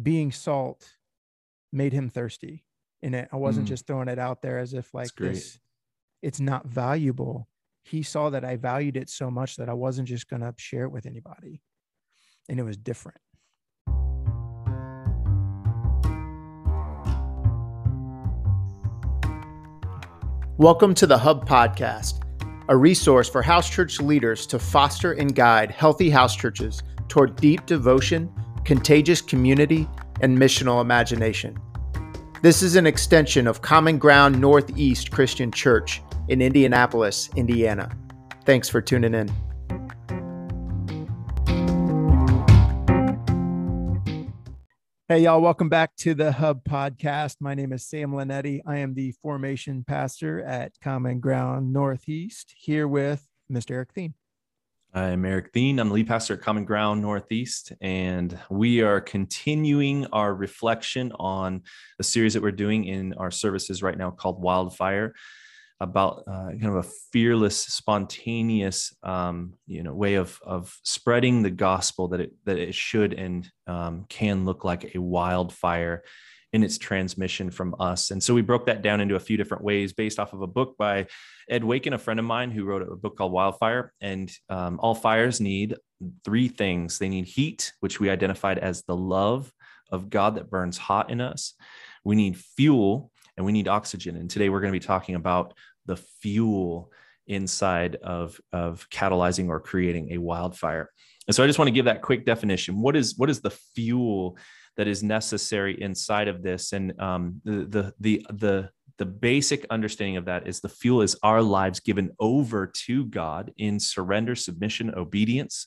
being salt made him thirsty and it, i wasn't Mm. just throwing it out there as if like this it's not valuable. He saw that i valued it so much that i wasn't just going to share it with anybody. And it was different. Welcome to the Hub Podcast, a resource for house church leaders to foster and guide healthy house churches toward deep devotion, contagious community, and missional imagination. This is an extension of Common Ground Northeast Christian Church in Indianapolis, Indiana. Thanks for tuning in. Hey, y'all, welcome back to the Hub Podcast. My name is Sam Linetti. I am the formation pastor at Common Ground Northeast, here with Mr. Eric Thien. I'm Eric Thien. I'm the lead pastor at Common Ground Northeast, and we are continuing our reflection on the series that we're doing in our services right now called Wildfire, about uh, kind of a fearless, spontaneous, um, you know, way of of spreading the gospel that it that it should and um, can look like a wildfire in its transmission from us. And so we broke that down into a few different ways based off of a book by Ed Waken, a friend of mine who wrote a book called Wildfire. And um, all fires need three things they need heat, which we identified as the love of God that burns hot in us. We need fuel and we need oxygen. And today we're going to be talking about the fuel inside of, of catalyzing or creating a wildfire. And so I just want to give that quick definition. What is what is the fuel that is necessary inside of this? And um, the the the the the basic understanding of that is the fuel is our lives given over to God in surrender, submission, obedience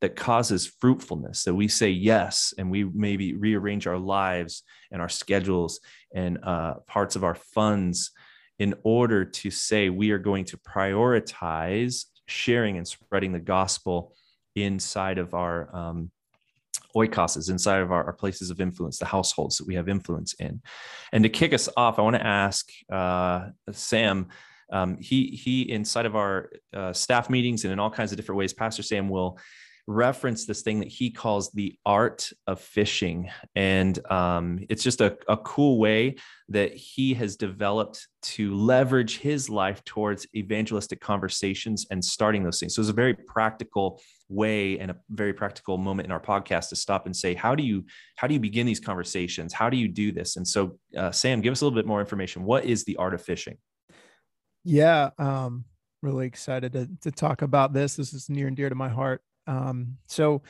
that causes fruitfulness. That we say yes, and we maybe rearrange our lives and our schedules and uh, parts of our funds in order to say we are going to prioritize sharing and spreading the gospel inside of our um, oikoses, inside of our, our, places of influence, the households that we have influence in. And to kick us off, I want to ask uh, Sam. Um, he he inside of our uh, staff meetings and in all kinds of different ways, Pastor Sam will reference this thing that he calls the art of fishing. And um, it's just a, a cool way that he has developed to leverage his life towards evangelistic conversations and starting those things. So it's a very practical way and a very practical moment in our podcast to stop and say, how do you, how do you begin these conversations? How do you do this? And so uh, Sam, give us a little bit more information. What is the art of fishing? Yeah. Um, really excited to, to talk about this. This is near and dear to my heart. Um, so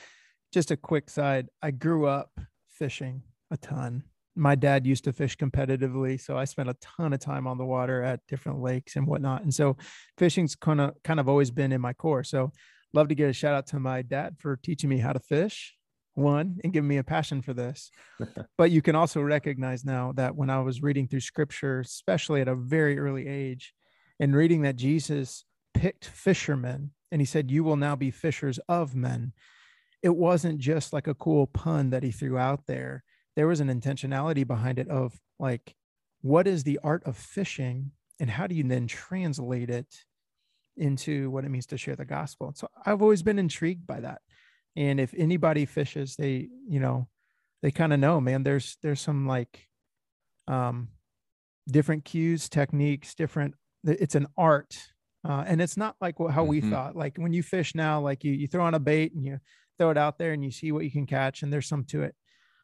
just a quick side, I grew up fishing a ton. My dad used to fish competitively, so I spent a ton of time on the water at different lakes and whatnot. And so fishing's kind of kind of always been in my core. So love to get a shout out to my dad for teaching me how to fish one and giving me a passion for this. but you can also recognize now that when I was reading through scripture, especially at a very early age, and reading that Jesus picked fishermen and he said, You will now be fishers of men. It wasn't just like a cool pun that he threw out there. There was an intentionality behind it of like, what is the art of fishing? And how do you then translate it into what it means to share the gospel? So I've always been intrigued by that. And if anybody fishes, they, you know, they kind of know, man, there's there's some like um different cues, techniques, different it's an art uh, and it's not like how we mm-hmm. thought. Like when you fish now, like you you throw on a bait and you throw it out there and you see what you can catch, and there's some to it.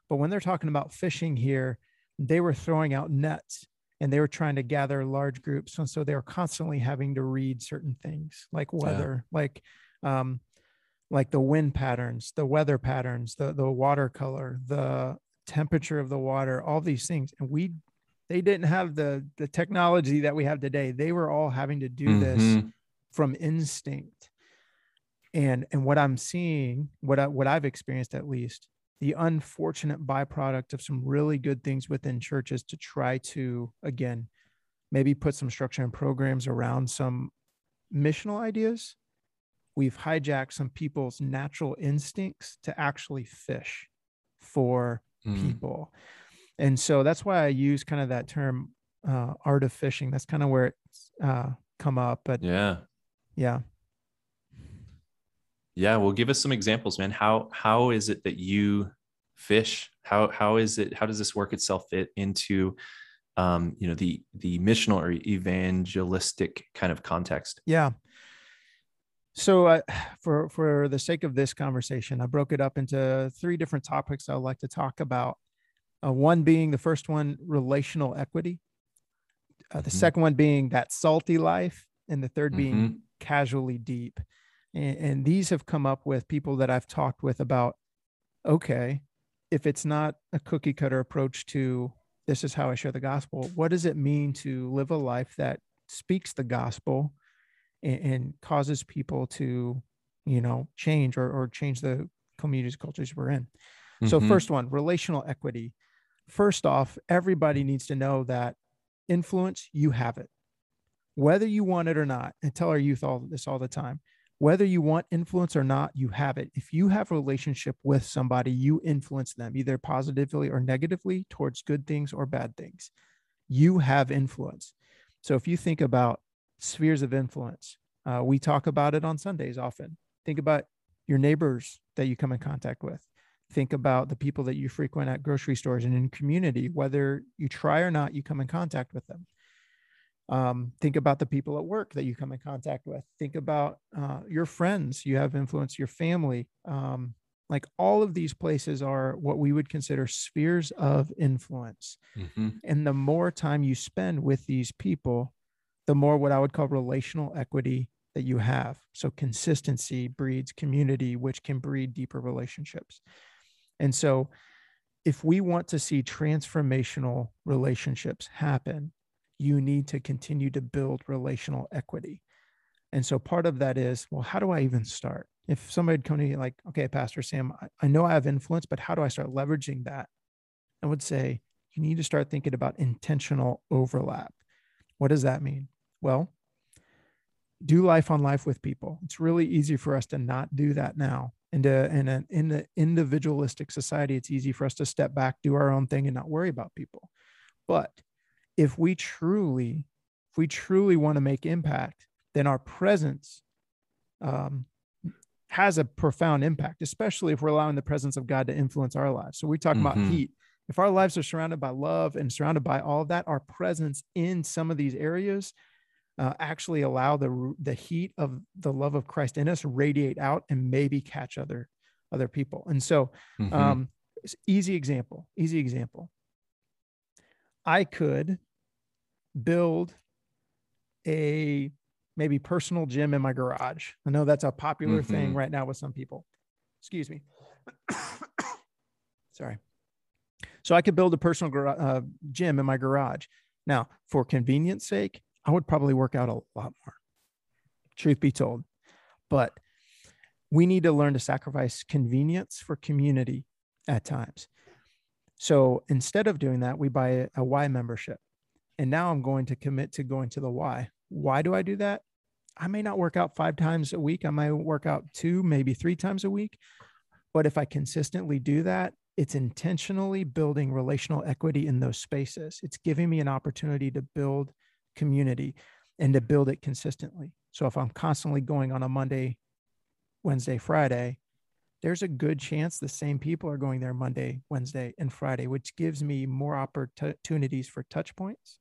But when they're talking about fishing here, they were throwing out nets and they were trying to gather large groups, and so they were constantly having to read certain things like weather, yeah. like um, like the wind patterns, the weather patterns, the the water color the temperature of the water, all these things, and we they didn't have the the technology that we have today they were all having to do mm-hmm. this from instinct and and what i'm seeing what I, what i've experienced at least the unfortunate byproduct of some really good things within churches to try to again maybe put some structure and programs around some missional ideas we've hijacked some people's natural instincts to actually fish for mm. people and so that's why I use kind of that term uh, art of fishing. That's kind of where it's uh, come up. But yeah, yeah, yeah. Well, give us some examples, man. How how is it that you fish how how is it how does this work itself fit into um, you know the the missional or evangelistic kind of context yeah so uh, for for the sake of this conversation i broke it up into three different topics i'd like to talk about uh, one being the first one relational equity uh, the mm-hmm. second one being that salty life and the 3rd mm-hmm. being casually deep and, and these have come up with people that i've talked with about okay if it's not a cookie cutter approach to this is how I share the gospel, what does it mean to live a life that speaks the gospel and, and causes people to, you know, change or, or change the communities, cultures we're in? Mm-hmm. So, first one, relational equity. First off, everybody needs to know that influence, you have it. Whether you want it or not, and tell our youth all this all the time whether you want influence or not you have it. If you have a relationship with somebody you influence them either positively or negatively towards good things or bad things. You have influence. So if you think about spheres of influence uh, we talk about it on sundays often. Think about your neighbors that you come in contact with think about the people that you frequent at grocery stores and in community whether you try or not you come in contact with them um, think about the people at work that you come in contact with. Think about uh, your friends you have influence, your family. Um, like all of these places are what we would consider spheres of influence. Mm-hmm. And the more time you spend with these people, the more what I would call relational equity that you have. So consistency breeds community, which can breed deeper relationships. And so if we want to see transformational relationships happen, you need to continue to build relational equity. And so part of that is, well, how do I even start? If somebody would come to me like, okay, Pastor Sam, I, I know I have influence, but how do I start leveraging that? I would say you need to start thinking about intentional overlap. What does that mean? Well, do life on life with people. It's really easy for us to not do that now. And in an in the individualistic society, it's easy for us to step back, do our own thing, and not worry about people. But if we truly if we truly want to make impact then our presence um, has a profound impact especially if we're allowing the presence of god to influence our lives so we talk mm-hmm. about heat if our lives are surrounded by love and surrounded by all of that our presence in some of these areas uh, actually allow the the heat of the love of christ in us radiate out and maybe catch other other people and so mm-hmm. um, easy example easy example i could build a maybe personal gym in my garage. I know that's a popular mm-hmm. thing right now with some people. Excuse me. Sorry. So I could build a personal gar- uh, gym in my garage. Now, for convenience sake, I would probably work out a lot more. Truth be told, but we need to learn to sacrifice convenience for community at times. So instead of doing that, we buy a, Y membership. And now I'm going to commit to going to the Y. Why do I do that? I may not work out five times a week. I might work out two, maybe three times a week. But if I consistently do that, it's intentionally building relational equity in those spaces. It's giving me an opportunity to build community and to build it consistently. So if I'm constantly going on a Monday, Wednesday, Friday, there's a good chance the same people are going there Monday, Wednesday, and Friday, which gives me more opportunities for touch points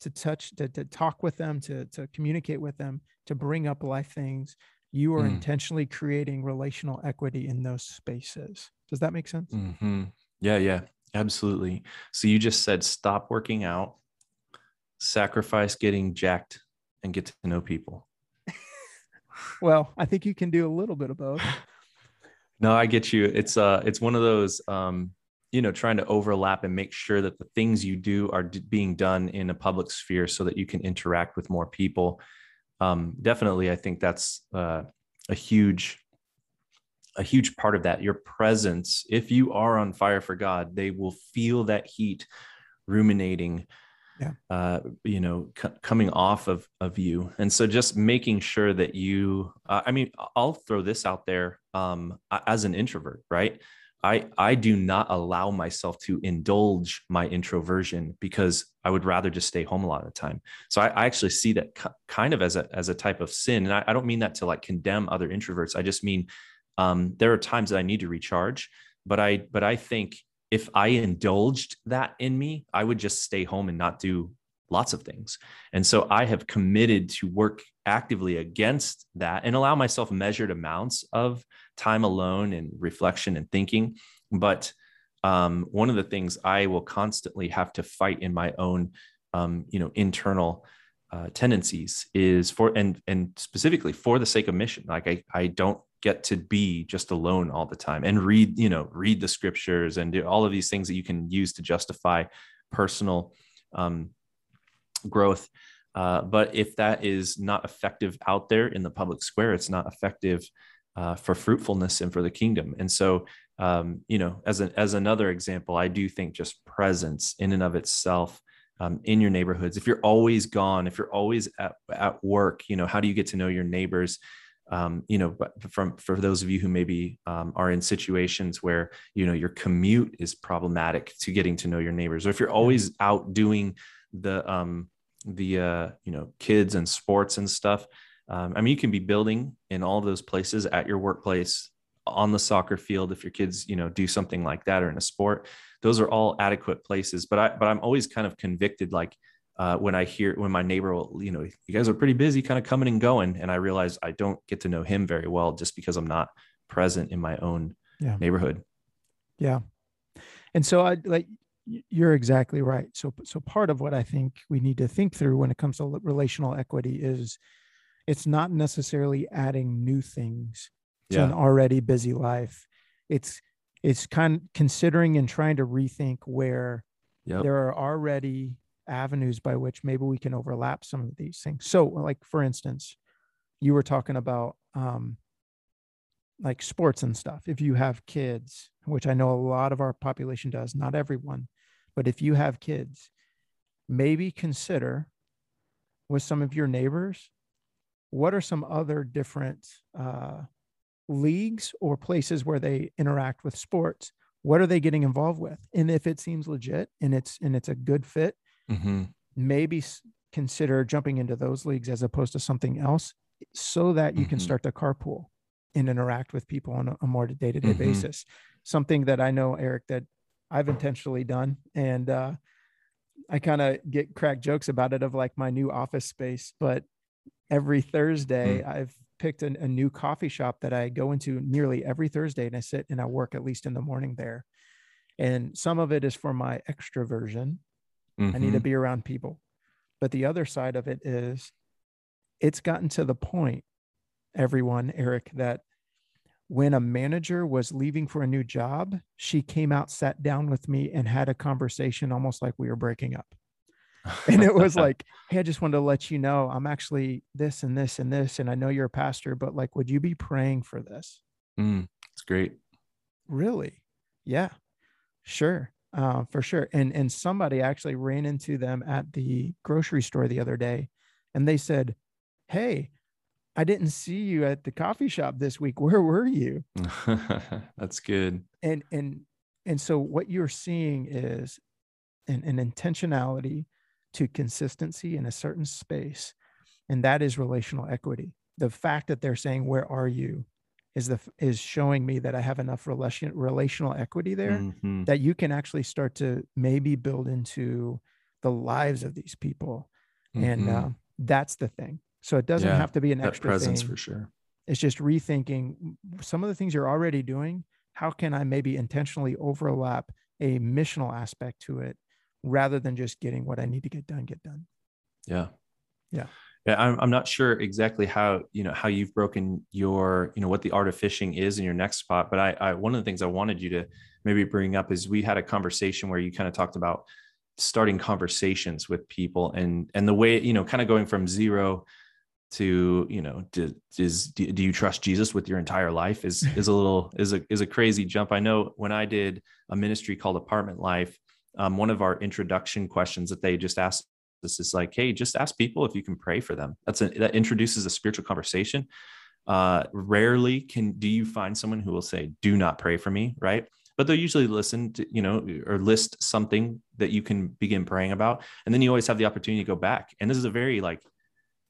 to touch to, to talk with them to to communicate with them to bring up life things you are mm. intentionally creating relational equity in those spaces does that make sense mm-hmm. yeah yeah absolutely so you just said stop working out sacrifice getting jacked and get to know people. Well i think you can do a little bit of both. No i get you. It's uh it's one of those um you know trying to overlap and make sure that the things you do are d- being done in a public sphere so that you can interact with more people. Um, definitely i think that's uh, a huge a huge part of that. Your presence if you are on fire for god they will feel that heat ruminating yeah. uh, you know c- coming off of of you and so just making sure that you uh, i mean i'll throw this out there um, as an introvert right I I do not allow myself to indulge my introversion because I would rather just stay home a lot of the time. So I, I actually see that kind of as a as a type of sin, and I, I, don't mean that to like condemn other introverts. I just mean um, there are times that I need to recharge, but I but I think if I indulged that in me, I would just stay home and not do lots of things. And so I have committed to work actively against that and allow myself measured amounts of time alone and reflection and thinking. But um, one of the things I will constantly have to fight in my own, um, you know, internal uh, tendencies is for and and specifically for the sake of mission. Like I I don't get to be just alone all the time and read you know read the scriptures and do all of these things that you can use to justify personal um, growth. Uh, but if that is not effective out there in the public square, it's not effective uh, for fruitfulness and for the kingdom. And so, um, you know, as an as another example, I do think just presence in and of itself um, in your neighborhoods. If you're always gone, if you're always at, at work, you know, how do you get to know your neighbors? Um, you know, but from for those of you who maybe um, are in situations where you know your commute is problematic to getting to know your neighbors, or if you're always out doing the um the uh you know kids and sports and stuff um, i mean you can be building in all those places at your workplace on the soccer field if your kids you know do something like that or in a sport. Those are all adequate places but i but i'm always kind of convicted like uh, when i hear when my neighbor will you know you guys are pretty busy kind of coming and going and i realize i don't get to know him very well just because i'm not present in my own yeah. neighborhood yeah and so i like you're exactly right. So, so part of what I think we need to think through when it comes to relational equity is it's not necessarily adding new things to yeah. an already busy life. It's it's kind of considering and trying to rethink where yep. there are already avenues by which maybe we can overlap some of these things. So, like for instance, you were talking about um, like sports and stuff. If you have kids, which I know a lot of our population does, not everyone, but if you have kids, maybe consider with some of your neighbors what are some other different uh, leagues or places where they interact with sports what are they getting involved with and if it seems legit and it's and it's a good fit mm-hmm. maybe consider jumping into those leagues as opposed to something else so that you mm-hmm. can start to carpool and interact with people on a, a more day-to-day mm-hmm. basis something that i know eric that I've intentionally done. And uh, I kind of get crack jokes about it of like my new office space. But every Thursday, mm. I've picked a, a new coffee shop that I go into nearly every Thursday and I sit and I work at least in the morning there. And some of it is for my extroversion. Mm-hmm. I need to mm-hmm. be around people. But the other side of it is it's gotten to the point, everyone, Eric, that when a manager was leaving for a new job, she came out, sat down with me, and had a conversation almost like we were breaking up. and it was like, hey, I just wanted to let you know I'm actually this and this and this. And I know you're a pastor, but like, would you be praying for this? Mm, it's great. Really? Yeah, sure. Uh, for sure. And and somebody actually ran into them at the grocery store the other day and they said, Hey, I didn't see you at the coffee shop this week. Where were you? That's good. And and and so what you're seeing is an, an intentionality to consistency in a certain space, and that is relational equity. The fact that they're saying, "Where are you?" Is the is showing me that I have enough relation relational equity there mm-hmm. that you can actually start to maybe build into the lives of these people, mm-hmm. and uh, that's the thing so it doesn't yeah, have to be an extra presence thing. for sure. It's just rethinking some of the things you're already doing. How can I maybe intentionally overlap a missional aspect to it rather than just getting what I need to get done, get done? Yeah. Yeah. I'm, I'm not sure exactly how you know how you've broken your you know what the art of fishing is in your next spot, but I, I one of the things I wanted you to maybe bring up is we had a conversation where you kind of talked about starting conversations with people and and the way you know kind of going from zero to you know do, is do you trust jesus with your entire life is is a little is a is a crazy jump. I know when i did a ministry called apartment life um, one of our introduction questions that they just asked us is like hey just ask people if you can pray for them. That's a, that introduces a spiritual conversation. Uh, rarely can do you find someone who will say do not pray for me right? But they'll usually listen to you know or list something that you can begin praying about and then you always have the opportunity to go back. And this is a very like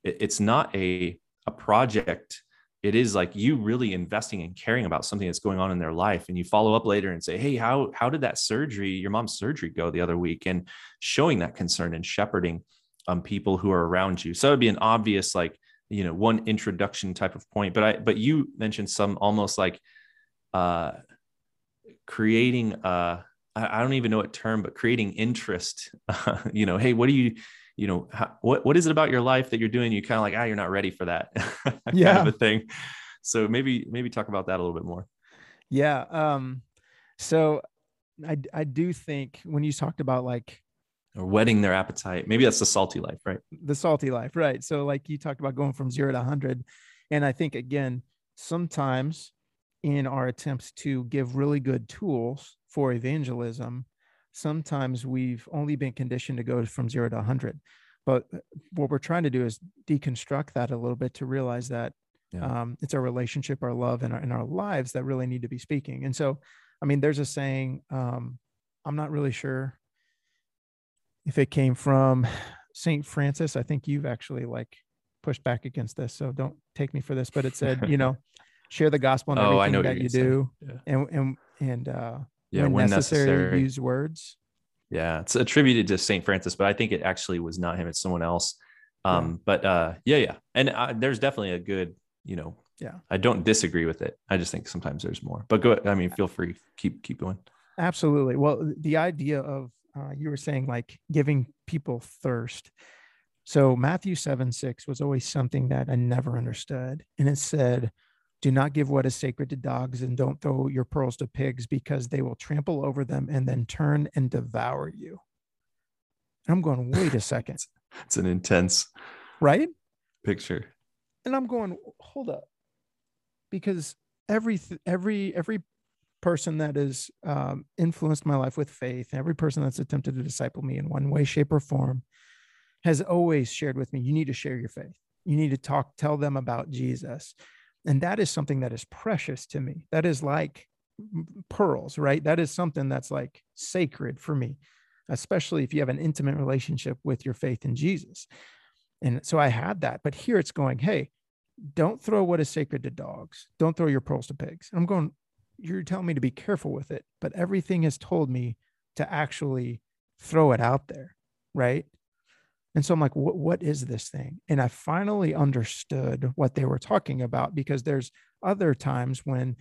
it's not a a project it is like you really investing and caring about something that's going on in their life and you follow up later and say hey how how did that surgery your mom's surgery go the other week? And showing that concern and shepherding um, people who are around you. So it would be an obvious like you know one introduction type of point but i but you mentioned some almost like uh creating uh I, I don't even know what term but creating interest uh, you know hey what do you you know how, what what is it about your life that you're doing you kind of like ah you're not ready for that yeah kind of a thing. So maybe maybe talk about that a little bit more. Yeah um so i i do think when you talked about like or whetting their appetite maybe that's the salty life right? The salty life right. So like you talked about going from 0 to 100 and i think again sometimes in our attempts to give really good tools for evangelism sometimes we've only been conditioned to go from zero to 100 but uh, what we're trying to do is deconstruct that a little bit to realize that yeah. um, it's our relationship our love and our, and our lives that really need to be speaking and so i mean there's a saying um, i'm not really sure if it came from saint francis i think you've actually like pushed back against this so don't take me for this but it said you know share the gospel in everything oh, that you do yeah. and and and uh yeah, when, when necessary, necessary, use words. Yeah, it's attributed to Saint Francis, but I think it actually was not him; it's someone else. Um, yeah. But uh, yeah, yeah, and uh, there's definitely a good, you know, yeah. I don't disagree with it. I just think sometimes there's more. But go. I mean, feel free. Keep keep going. Absolutely. Well, the idea of uh, you were saying like giving people thirst. So Matthew seven six was always something that I never understood, and it said do not give what is sacred to dogs, and don't throw your pearls to pigs because they will trample over them and then turn and devour you. And I'm going, wait a second. it's an intense right picture. And I'm going, hold up. Because every every every person that has um, influenced my life with faith, every person that's attempted to disciple me in one way, shape, or form, has always shared with me, you need to share your faith. You need to talk, tell them about Jesus. And that is something that is precious to me. That is like pearls, right? That is something that's like sacred for me, especially if you have an intimate relationship with your faith in Jesus. And so I had that. But here it's going, hey, don't throw what is sacred to dogs. Don't throw your pearls to pigs. I'm going, you're telling me to be careful with it, but everything has told me to actually throw it out there, right? And so I'm like, what, what is this thing? And I finally understood what they were talking about because there's other times when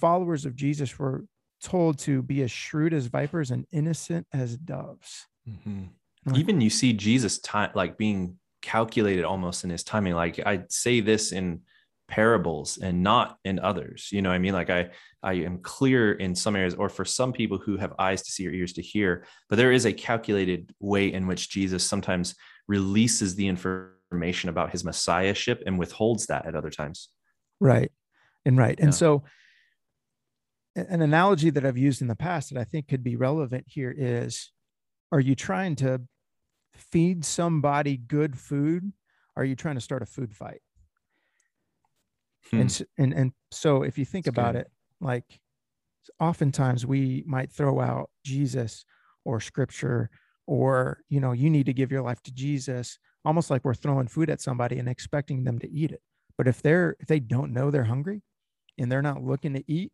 followers of Jesus were told to be as shrewd as vipers and innocent as doves. Mm-hmm. Like, Even you see Jesus time like being calculated almost in his timing. Like I say this in parables and not in others. You know what i mean? Like i i am clear in some areas or for some people who have eyes to see or ears to hear but there is a calculated way in which jesus sometimes releases the information about his messiahship and withholds that at other times. Right. And right. And so an analogy that i've used in the past that i think could be relevant here is are you trying to feed somebody good food? Are you trying to start a food fight Hmm. And, and, and so if you think That's about good. it, like oftentimes we might throw out Jesus or scripture or, you know, you need to give your life to Jesus, almost like we're throwing food at somebody and expecting them to eat it. But if they're, if they don't know they're hungry and they're not looking to eat,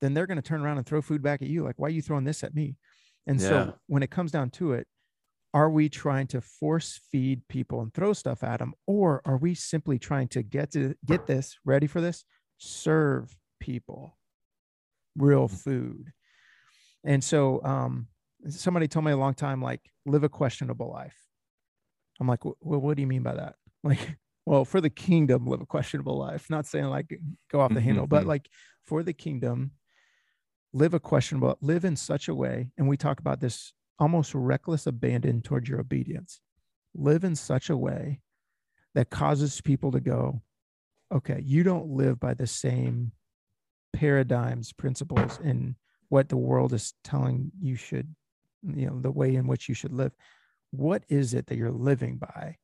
then they're going to turn around and throw food back at you. Like, why are you throwing this at me? And yeah. so when it comes down to it, are we trying to force feed people and throw stuff at them or are we simply trying to get to get this ready for this? Serve people real mm-hmm. food. And so um, somebody told me a long time like live a questionable life. I'm like well what do you mean by that? Like well for the kingdom live a questionable life. Not saying like go off the handle but mm-hmm. like for the kingdom live a questionable live in such a way and we talk about this almost reckless abandon towards your obedience. Live in such a way that causes people to go, okay, you don't live by the same paradigms, principles, and what the world is telling you should, you know, the way in which you should live. What is it that you're living by?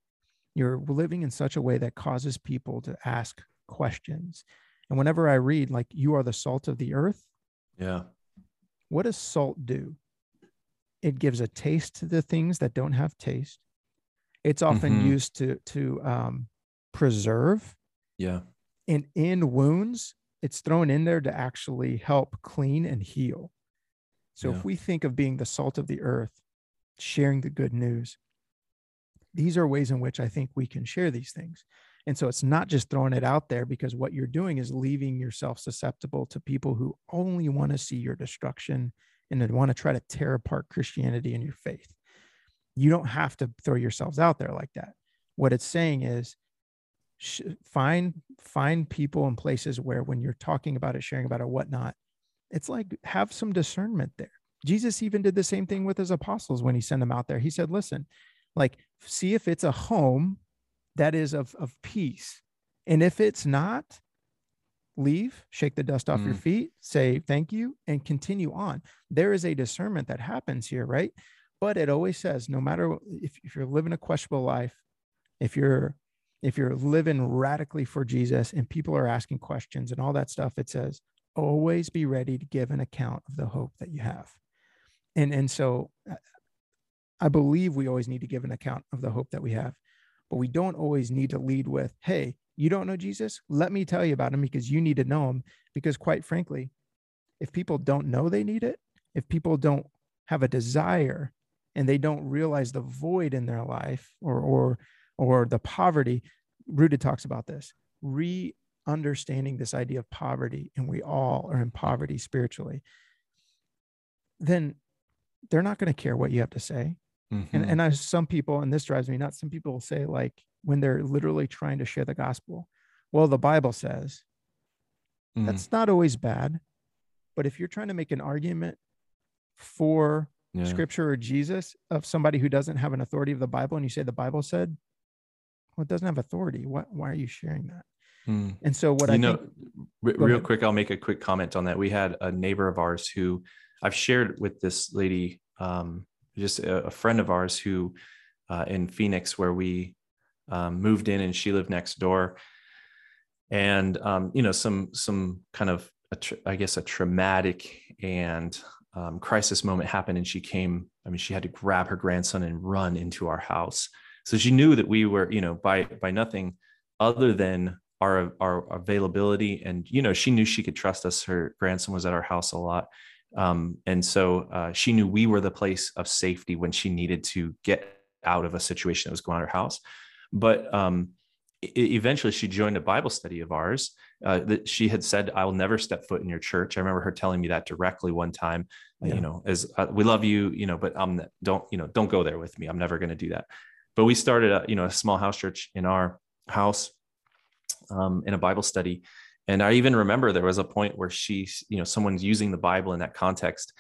You're living in such a way that causes people to ask questions. And whenever I read, like, you are the salt of the earth. Yeah. What does salt do? It gives a taste to the things that don't have taste. It's often mm-hmm. used to to um, preserve. Yeah. And in wounds, it's thrown in there to actually help clean and heal. So Yeah. if we think of being the salt of the earth, sharing the good news, these are ways in which I think we can share these things. And so it's not just throwing it out there because what you're doing is leaving yourself susceptible to people who only want to see your destruction and then want to try to tear apart Christianity and your faith. You don't have to throw yourselves out there like that. What it's saying is sh- find find people and places where when you're talking about it, sharing about it, whatnot, it's like have some discernment there. Jesus even did the same thing with his apostles when he sent them out there. He said, listen, like see if it's a home that is of, of peace. And if it's not, leave, shake the dust off your Mm. feet, say thank you, and continue on. There is a discernment that happens here, right? But it always says, no matter if, if you're living a questionable life, if you're if you're living radically for Jesus and people are asking questions and all that stuff, it says, always be ready to give an account of the hope that you have. And and so uh, I believe we always need to give an account of the hope that we have, but we don't always need to lead with, hey, you don't know Jesus? Let me tell you about him because you need to know him. Because quite frankly, if people don't know they need it, if people don't have a desire and they don't realize the void in their life or or or the poverty, Rooted talks about this, re-understanding this idea of poverty, and we all are in poverty spiritually, then they're not going to care what you have to say and Mhm. and I some people and this drives me nuts some people say like when they're literally trying to share the gospel well the bible says Mm. that's not always bad but if you're trying to make an argument for Yeah. scripture or jesus of somebody who doesn't have an authority of the bible and you say the bible said well it doesn't have authority what why are you sharing that Mm. and so what you i know, think re- real ahead. quick, I'll make a quick comment on that. We had a neighbor of ours who I've shared with this lady, um, just a, a friend of ours who uh, in Phoenix, where we um, moved in and she lived next door. And, um, you know, some, some kind of, tr- I guess, a traumatic and um, crisis moment happened. And she came, I mean, she had to grab her grandson and run into our house. So she knew that we were, you know, by, by nothing other than our our availability and you know she knew she could trust us her grandson was at our house a lot um, and so uh, she knew we were the place of safety when she needed to get out of a situation that was going on at her house but um, eventually she joined a bible study of ours uh, that she had said i will never step foot in your church i remember her telling me that directly one time Yeah. you know as uh, we love you you know but i'm don't you know don't go there with me i'm never going to do that but we started a you know a small house church in our house um, in a Bible study. And I even remember there was a point where she, you know, someone's using the Bible in that context.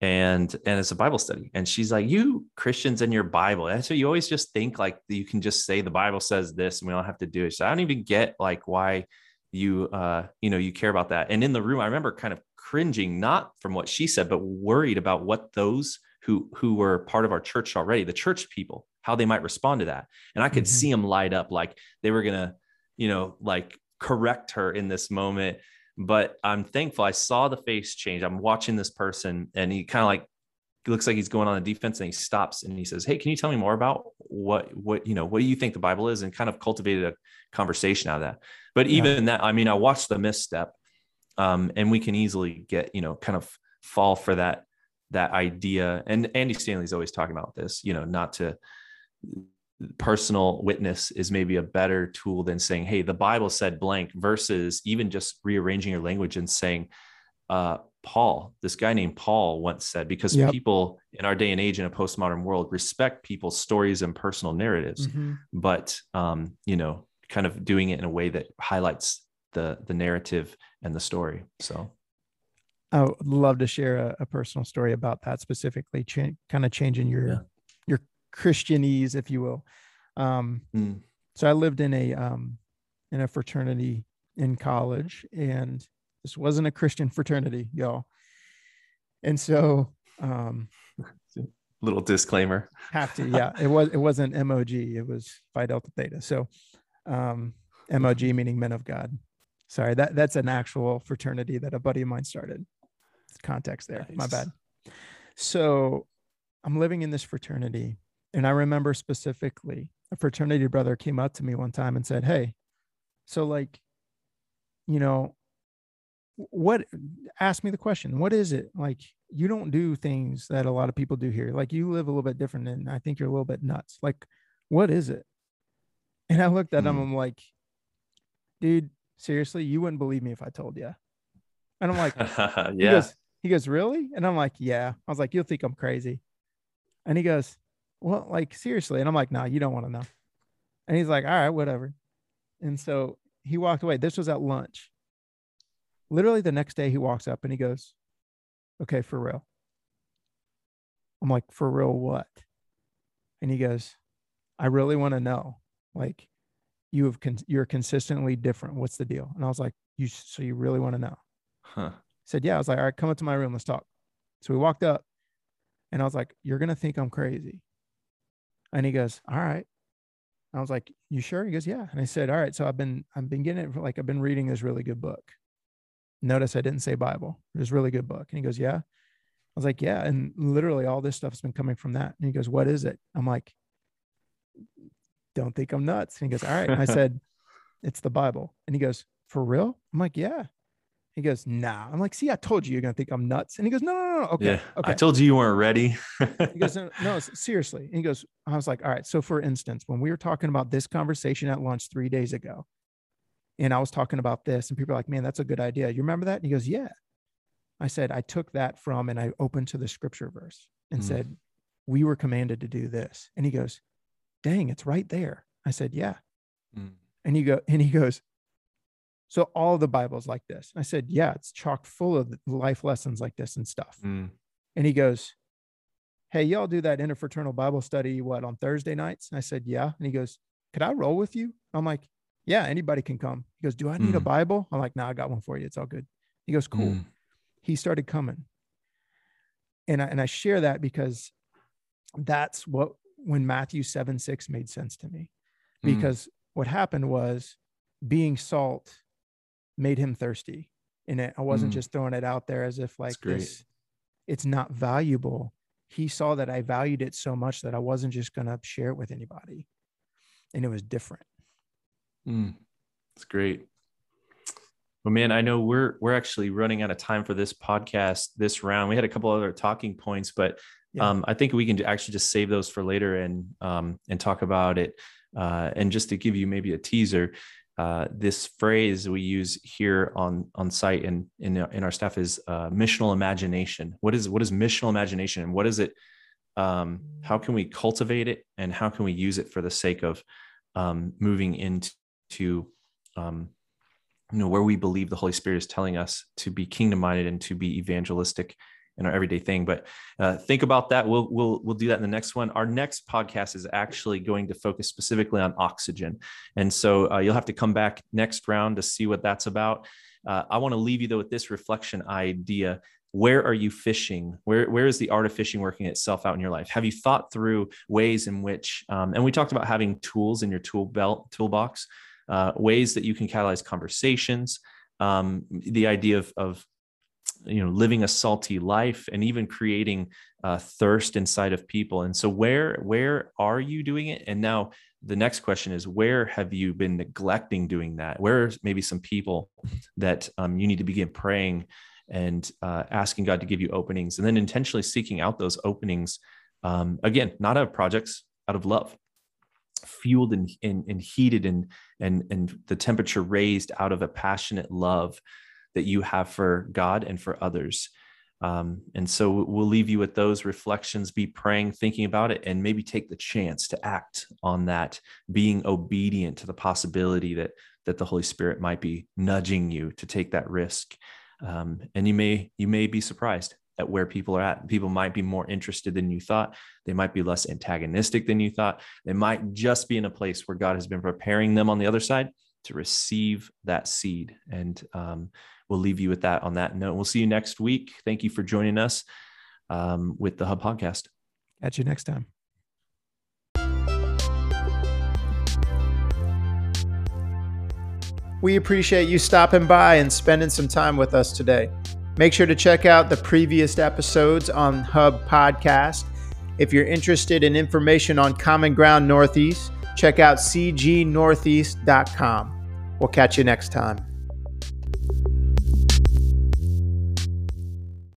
And and it's a Bible study. And she's like, You Christians in your Bible. That's what you always just think like you can just say the Bible says this and we don't have to do it. So I don't even get like why you uh you know you care about that. And in the room, I remember kind of cringing, not from what she said, but worried about what those who who were part of our church already, the church people, how they might respond to that. And I could Mhm. see them light up like they were gonna you know, like correct her in this moment. But I'm thankful I saw the face change. I'm watching this person and he kind of like looks like he's going on the defense and he stops and he says, Hey, can you tell me more about what, what, you know, what do you think the Bible is? And kind of cultivated a conversation out of that. But Yeah. even that, I mean, I watched the misstep um, and we can easily get, you know, kind of fall for that, that idea. And Andy Stanley's always talking about this, you know, not to, personal witness is maybe a better tool than saying, Hey, the Bible said blank versus even just rearranging your language and saying, uh, Paul, this guy named Paul once said, because Yep. people in our day and age in a postmodern world respect people's stories and personal narratives, Mhm. but, um, you know, kind of doing it in a way that highlights the, the narrative and the story. So, I would love to share a, a personal story about that specifically, cha- kind of changing your Yeah. your Christianese, if you will. Um, mm, so I lived in a um, in a fraternity in college, and this wasn't a Christian fraternity, y'all. And so um, little disclaimer. have to, yeah, it was it wasn't MOG, it was Phi Delta Theta. So um, MOG meaning Men of God. Sorry, that that's an actual fraternity that a buddy of mine started. Context there, my bad. So I'm living in this fraternity, and I remember specifically a fraternity brother came up to me one time and said, "Hey, so like, you know, what ask me the question, what is it? Like you don't do things that a lot of people do here. Like you live a little bit different and I think you're a little bit nuts. Like, what is it? And I looked at him, Hmm. I'm like, dude, seriously, you wouldn't believe me if I told you. And I'm like, yeah. he goes, he goes, really? And I'm like, yeah. I was like, you'll think I'm crazy. And he goes, well, like seriously. And I'm like, nah, you don't want to know. And he's like, all right, whatever. And so he walked away. This was at lunch. Literally the next day, he walks up and he goes, okay, for real. I'm like, for real, what? And he goes, I really want to know. Like, you have con- you're consistently different. What's the deal? And I was like, you so you really want to know? Huh. said, Yeah. I was like, All right, come up to my room. Let's talk. So we walked up and I was like, You're going to think I'm crazy. And he goes, All right. I was like, You sure? He goes, Yeah. And I said, All right. So I've been, I've been getting it for like, I've been reading this really good book. Notice I didn't say Bible. It was a really good book. And he goes, Yeah. I was like, Yeah. And literally all this stuff's been coming from that. And he goes, What is it? I'm like, Don't think I'm nuts. And he goes, All right. And I said, It's the Bible. And he goes, For real? I'm like, Yeah. He goes, Nah. I'm like, See, I told you you're going to think I'm nuts. And he goes, No, no, no. no. Okay. yeah. Okay. I told you you weren't ready. He goes, no, no, seriously. And he goes, I was like, all right. So for instance, when we were talking about this conversation at lunch three days ago, and I was talking about this, and people are like, man, that's a good idea. You remember that? And he goes, yeah. I said, I took that from and I opened to the scripture verse and Mm. said, we were commanded to do this. And he goes, dang, it's right there. I said, yeah. Mm. And he go, and he goes, so all the Bible's like this. I said, yeah, it's chock full of life lessons like this and stuff. Mm. And he goes, Hey, y'all do that interfraternal Bible study, what, on Thursday nights? And I said, Yeah. And he goes, Could I roll with you? I'm like, Yeah, anybody can come. He goes, Do I need a Mm. Bible? I'm like, Nah, I got one for you. It's all good. He goes, Cool. Mm. He started coming. And I, and I share that because that's what, when Matthew 7 6 made sense to me. Mm. Because what happened was being salt made him thirsty. And it, I wasn't Mm. just throwing it out there as if like this, it's not valuable. He saw that I valued it so much that I wasn't just going to share it with anybody. And it was different. Mm, it's great. Well, man, I know we're we're actually running out of time for this podcast this round. We had a couple other talking points, but Yeah. um, I think we can actually just save those for later and um, and talk about it. Uh, and just to give you maybe a teaser, uh, this phrase we use here on on site and in our- in our staff is uh, missional imagination. What is what is missional imagination, and what is it? Um, how can we cultivate it, and how can we use it for the sake of um, moving into um, you know where we believe the Holy Spirit is telling us to be kingdom minded and to be evangelistic in our everyday thing. But uh, think about that. We'll we'll we'll do that in the next one. Our next podcast is actually going to focus specifically on oxygen, and so uh, you'll have to come back next round to see what that's about. Uh, I want to leave you though with this reflection idea. Where are you fishing? Where where is the art of fishing working itself out in your life? Have you thought through ways in which? Um, and we talked about having tools in your tool belt toolbox, uh, ways that you can catalyze conversations. Um, the idea of of you know living a salty life and even creating uh, thirst inside of people. And so where where are you doing it? And now the next question is where have you been neglecting doing that? Where are maybe some people that um, you need to begin praying and uh, asking god to give you openings and then intentionally seeking out those openings um, again not out of projects out of love. Fueled and, and, and heated and, and, and the temperature raised out of a passionate love that you have for God and for others. Um, and so we'll leave you with those reflections, be praying, thinking about it, and maybe take the chance to act on that, being obedient to the possibility that that the Holy Spirit might be nudging you to take that risk. Um, and you may you may be surprised at where people are at. People might be more interested than you thought. They might be less antagonistic than you thought. They might just be in a place where God has been preparing them on the other side to receive that seed. And um, we'll leave you with that on that note. We'll see you next week. Thank you for joining us um, with the Hub Podcast. Catch you next time. We appreciate you stopping by and spending some time with us today. Make sure to check out the previous episodes on Hub Podcast. If you're interested in information on Common Ground Northeast, check out cgnortheast.com. We'll catch you next time. you.